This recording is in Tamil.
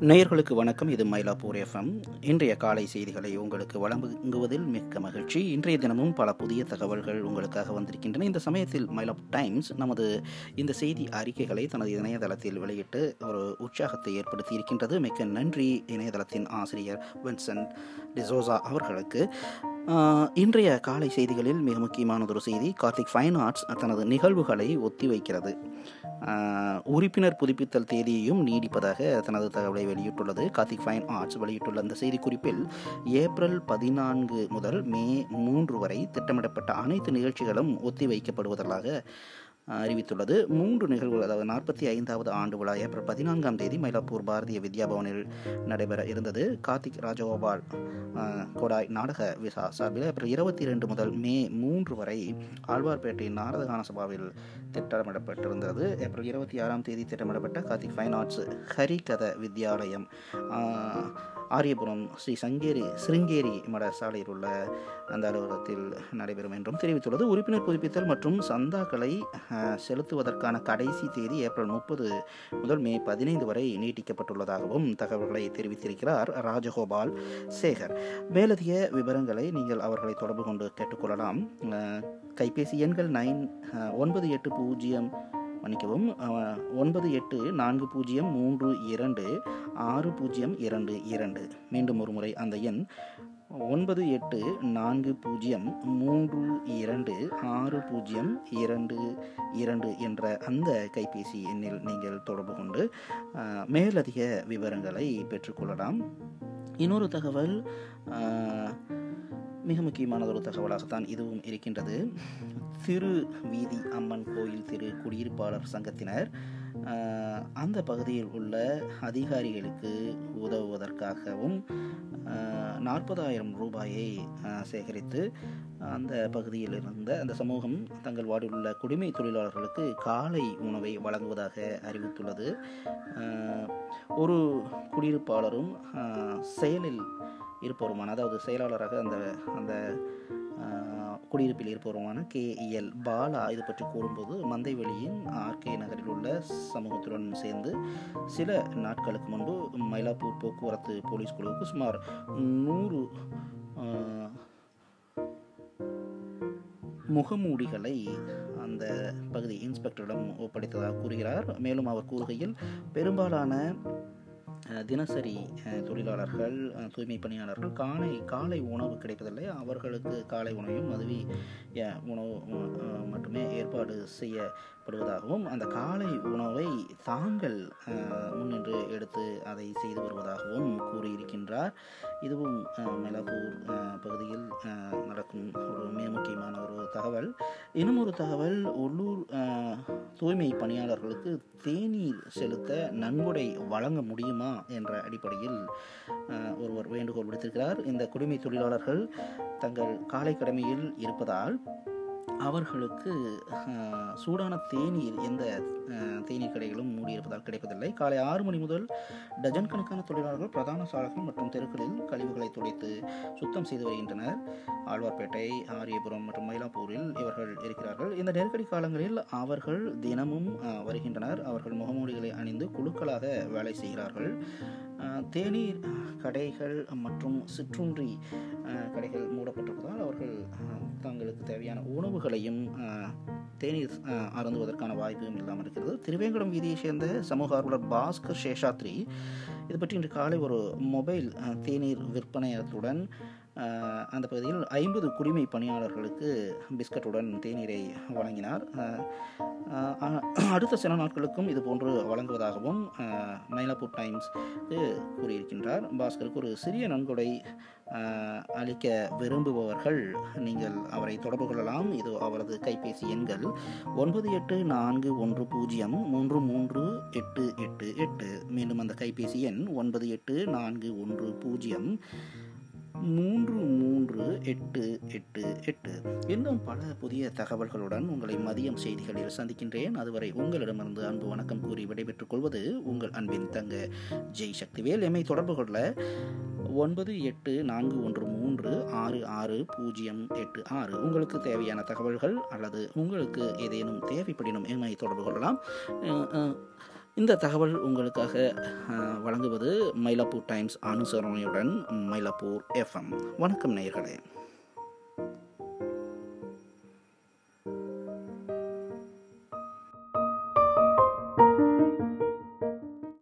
நேயர்களுக்கு வணக்கம். இது மயிலாப்பூர் எஃப்எம் இன்றைய காலை செய்திகளை உங்களுக்கு வழங்குவதில் மிக்க மகிழ்ச்சி. இன்றைய தினமும் பல புதிய தகவல்கள் உங்களுக்காக வந்திருக்கின்றன. இந்த சமயத்தில் மயிலாப் டைம்ஸ் நமது இந்த செய்தி அறிக்கைகளை தனது இணையதளத்தில் வெளியிட்டு ஒரு உற்சாகத்தை ஏற்படுத்தி இருக்கின்றது மிக்க நன்றி. இணையதளத்தின் ஆசிரியர் வின்சென்ட் டிசோசா அவர்களுக்கு. இன்றைய காலை செய்திகளில் மிக முக்கியமானதொரு செய்தி கார்த்திக் ஃபைன் ஆர்ட்ஸ் தனது நிகழ்வுகளை ஒத்திவைக்கிறது உறுப்பினர் புதுப்பித்தல் தேதியையும் நீடிப்பதாக தனது தகவலை வெளியிட்டுள்ளது. கார்த்திக் ஃபைன் ஆர்ட்ஸ் வெளியிட்டுள்ள அந்த செய்திக்குறிப்பில் ஏப்ரல் பதினான்கு முதல் மே மூன்று வரை திட்டமிடப்பட்ட அனைத்து நிகழ்ச்சிகளும் ஒத்திவைக்கப்படுவதாக அறிவித்துள்ளது. மூன்று நிகழ்வுகள் அதாவது நாற்பத்தி ஐந்தாவது ஆண்டு விழா ஏப்ரல் பதினான்காம் தேதி மயிலாப்பூர் பாரதிய வித்யா பவனில் நடைபெற இருந்தது. கார்த்திக் ராஜகோபால் கோடாய் கொடாய் நாடக விசா சார்பில் ஏப்ரல் இருபத்தி ரெண்டு முதல் மே மூன்று வரை ஆழ்வார்பேட்டை நாரதகான சபாவில் திட்டமிடப்பட்டிருந்தது. ஏப்ரல் இருபத்தி ஆறாம் தேதி திட்டமிடப்பட்ட கார்த்திக் ஃபைன் ஆர்ட்ஸ் ஹரிகத வித்யாலயம் ஆரியபுரம் ஸ்ரீ சங்கேரி சிருங்கேரி மட சாலையில் உள்ள அந்த அலுவலகத்தில் நடைபெறும் என்றும் தெரிவித்துள்ளது. உறுப்பினர் புதுப்பித்தல் மற்றும் சந்தாக்களை செலுத்துவதற்கான கடைசி தேதி ஏப்ரல் முப்பது முதல் மே பதினைந்து வரை நீட்டிக்கப்பட்டுள்ளதாகவும் தகவல்களை தெரிவித்திருக்கிறார் ராஜகோபால் சேகர். மேலதிக விவரங்களை நீங்கள் அவர்களை தொடர்பு கொண்டு கேட்டுக்கொள்ளலாம். கைபேசி எண்கள் நைன் ஒன்பது எட்டு பூஜ்ஜியம் மன்னிக்கவும் ஒன்பது எட்டு நான்கு பூஜ்ஜியம் மூன்று இரண்டு ஆறு பூஜ்ஜியம் இரண்டு இரண்டு. மீண்டும் ஒரு முறை அந்த எண் ஒன்பது எட்டு நான்கு பூஜ்ஜியம் மூன்று இரண்டு ஆறு பூஜ்ஜியம் இரண்டு இரண்டு என்ற அந்த கைபேசி எண்ணில் நீங்கள் தொடர்பு கொண்டு மேலதிக விவரங்களை பெற்றுக்கொள்ளலாம் இன்னொரு தகவல் மிக முக்கியமானதொரு தகவலாகத்தான் இதுவும் இருக்கின்றது. திரு வீதி அம்மன் கோயில் திரு குடியிருப்பாளர் சங்கத்தினர் அந்த பகுதியில் உள்ள அதிகாரிகளுக்கு உதவுவதற்காகவும் நாற்பதாயிரம் ரூபாயை சேகரித்து அந்த பகுதியில் இருந்த அந்த சமூகம் தங்கள் வார்டில் உள்ள குடிமை தொழிலாளர்களுக்கு காலை உணவை வழங்குவதாக அறிவித்துள்ளது. ஒரு குடியிருப்பாளரும் செயலில் இருப்பவருமான அதாவது செயலாளராக அந்த அந்த குடியிருப்பில் இருப்பவருமான கே எல் பாலா இது பற்றி கூறும்போது மந்தைவெளியின் ஆர்கே நகரில் உள்ள சமூகத்துடன் சேர்ந்து சில நாட்களுக்கு முன்பு மயிலாப்பூர் போக்குவரத்து போலீஸ் குழுவுக்கு சுமார் நூறு முகமூடிகளை அந்த பகுதி இன்ஸ்பெக்டரிடம் ஒப்படைத்ததாக கூறுகிறார். மேலும் அவர் கூறுகையில் பெரும்பாலான தினசரி தொழிலாளர்கள் தூய்மை பணியாளர்கள் காலை காலை உணவு கிடைப்பதில்லை. அவர்களுக்கு காலை உணவையும் மதுவி உணவு ஏற்பாடு செய்யப்படுவதாகவும் அந்த காலை உணவை தாங்கள் முன்னின்று எடுத்து அதை செய்து வருவதாகவும் கூறியிருக்கின்றார். இதுவும் அஹ், பகுதியில் நடக்கும் ஒரு மிக முக்கியமான ஒரு தகவல். இன்னும் ஒரு தகவல் உள்ளூர் தூய்மை பணியாளர்களுக்கு தேநீர் செலுத்த நன்கொடை வழங்க முடியுமா என்ற அடிப்படையில் ஒருவர் வேண்டுகோள் விடுத்திருக்கிறார். இந்த குடிமை தொழிலாளர்கள் தங்கள் காலை கடமையில் இருப்பதால் அவர்களுக்கு சூடான தேநீர் எந்த தேநீர் கடைகளும் மூடியிருப்பதால் கிடைப்பதில்லை. காலை ஆறு மணி முதல் டஜன் கணக்கான தொழிலாளர்கள் பிரதான சாலைகள் மற்றும் தெருக்களில் கழிவுகளை துடைத்து சுத்தம் செய்து வருகின்றனர். ஆழ்வார்பேட்டை ஆரியபுரம் மற்றும் மயிலாப்பூரில் இவர்கள் இருக்கிறார்கள். இந்த நெருக்கடி காலங்களில் அவர்கள் தினமும் வருகின்றனர். அவர்கள் முகமூடிகளை ஆட்களாக வேலை செய்கிறார்கள். தேநீர் கடைகள் மற்றும் சிற்றுண்டி கடைகள் மூடப்பட்டிருப்பதால் அவர்கள் தங்களுக்கு தேவையான உணவுகளையும் தேநீர் அருந்துவதற்கான வாய்ப்பும் இல்லாமல் இருக்கிறது. திருவேங்கடம் வீதியை சேர்ந்த சமூக ஆர்வலர் பாஸ்கர் சேஷாத்ரி இது பற்றி இன்று காலை ஒரு மொபைல் தேநீர் விற்பனையத்துடன் அந்த பகுதியில் ஐம்பது குடிமை பணியாளர்களுக்கு பிஸ்கட்டுடன் தேநீரை வழங்கினார். அடுத்த சில நாட்களுக்கும் இது போன்று வழங்குவதாகவும் மயிலாப்பூர் டைம்ஸ் கூறியிருக்கின்றார். பாஸ்கருக்கு ஒரு சிறிய நன்கொடை அளிக்க விரும்புபவர்கள் நீங்கள் அவரை தொடர்பு கொள்ளலாம். இது அவரது கைபேசி எண்கள் ஒன்பது எட்டு நான்கு ஒன்று பூஜ்ஜியம் மூன்று மூன்று எட்டு எட்டு எட்டு. மீண்டும் அந்த கைபேசி எண் ஒன்பது எட்டு நான்கு ஒன்று பூஜ்ஜியம் மூன்று மூன்று எட்டு எட்டு எட்டு. இன்னும் பல புதிய தகவல்களுடன் உங்களை மதியம் செய்திகளில் சந்திக்கின்றேன். அதுவரை உங்களிடமிருந்து அன்பு வணக்கம் கூறி விடைபெற்றுக் கொள்வது உங்கள் அன்பின் தங்க ஜெய் சக்திவேல் எம்மை தொடர்பு கொள்ள ஒன்பது எட்டு நான்கு ஒன்று மூன்று ஆறு ஆறு பூஜ்ஜியம் எட்டு ஆறு. உங்களுக்கு தேவையான தகவல்கள் அல்லது உங்களுக்கு ஏதேனும் தேவைப்படினும் எம்மை தொடர்பு கொள்ளலாம். இந்த தகவல் உங்களுக்காக வழங்குவது மயிலாப்பூர் டைம்ஸ் அனுசரணையுடன் மயிலாப்பூர் எஃப்எம். வணக்கம் நேயர்களே.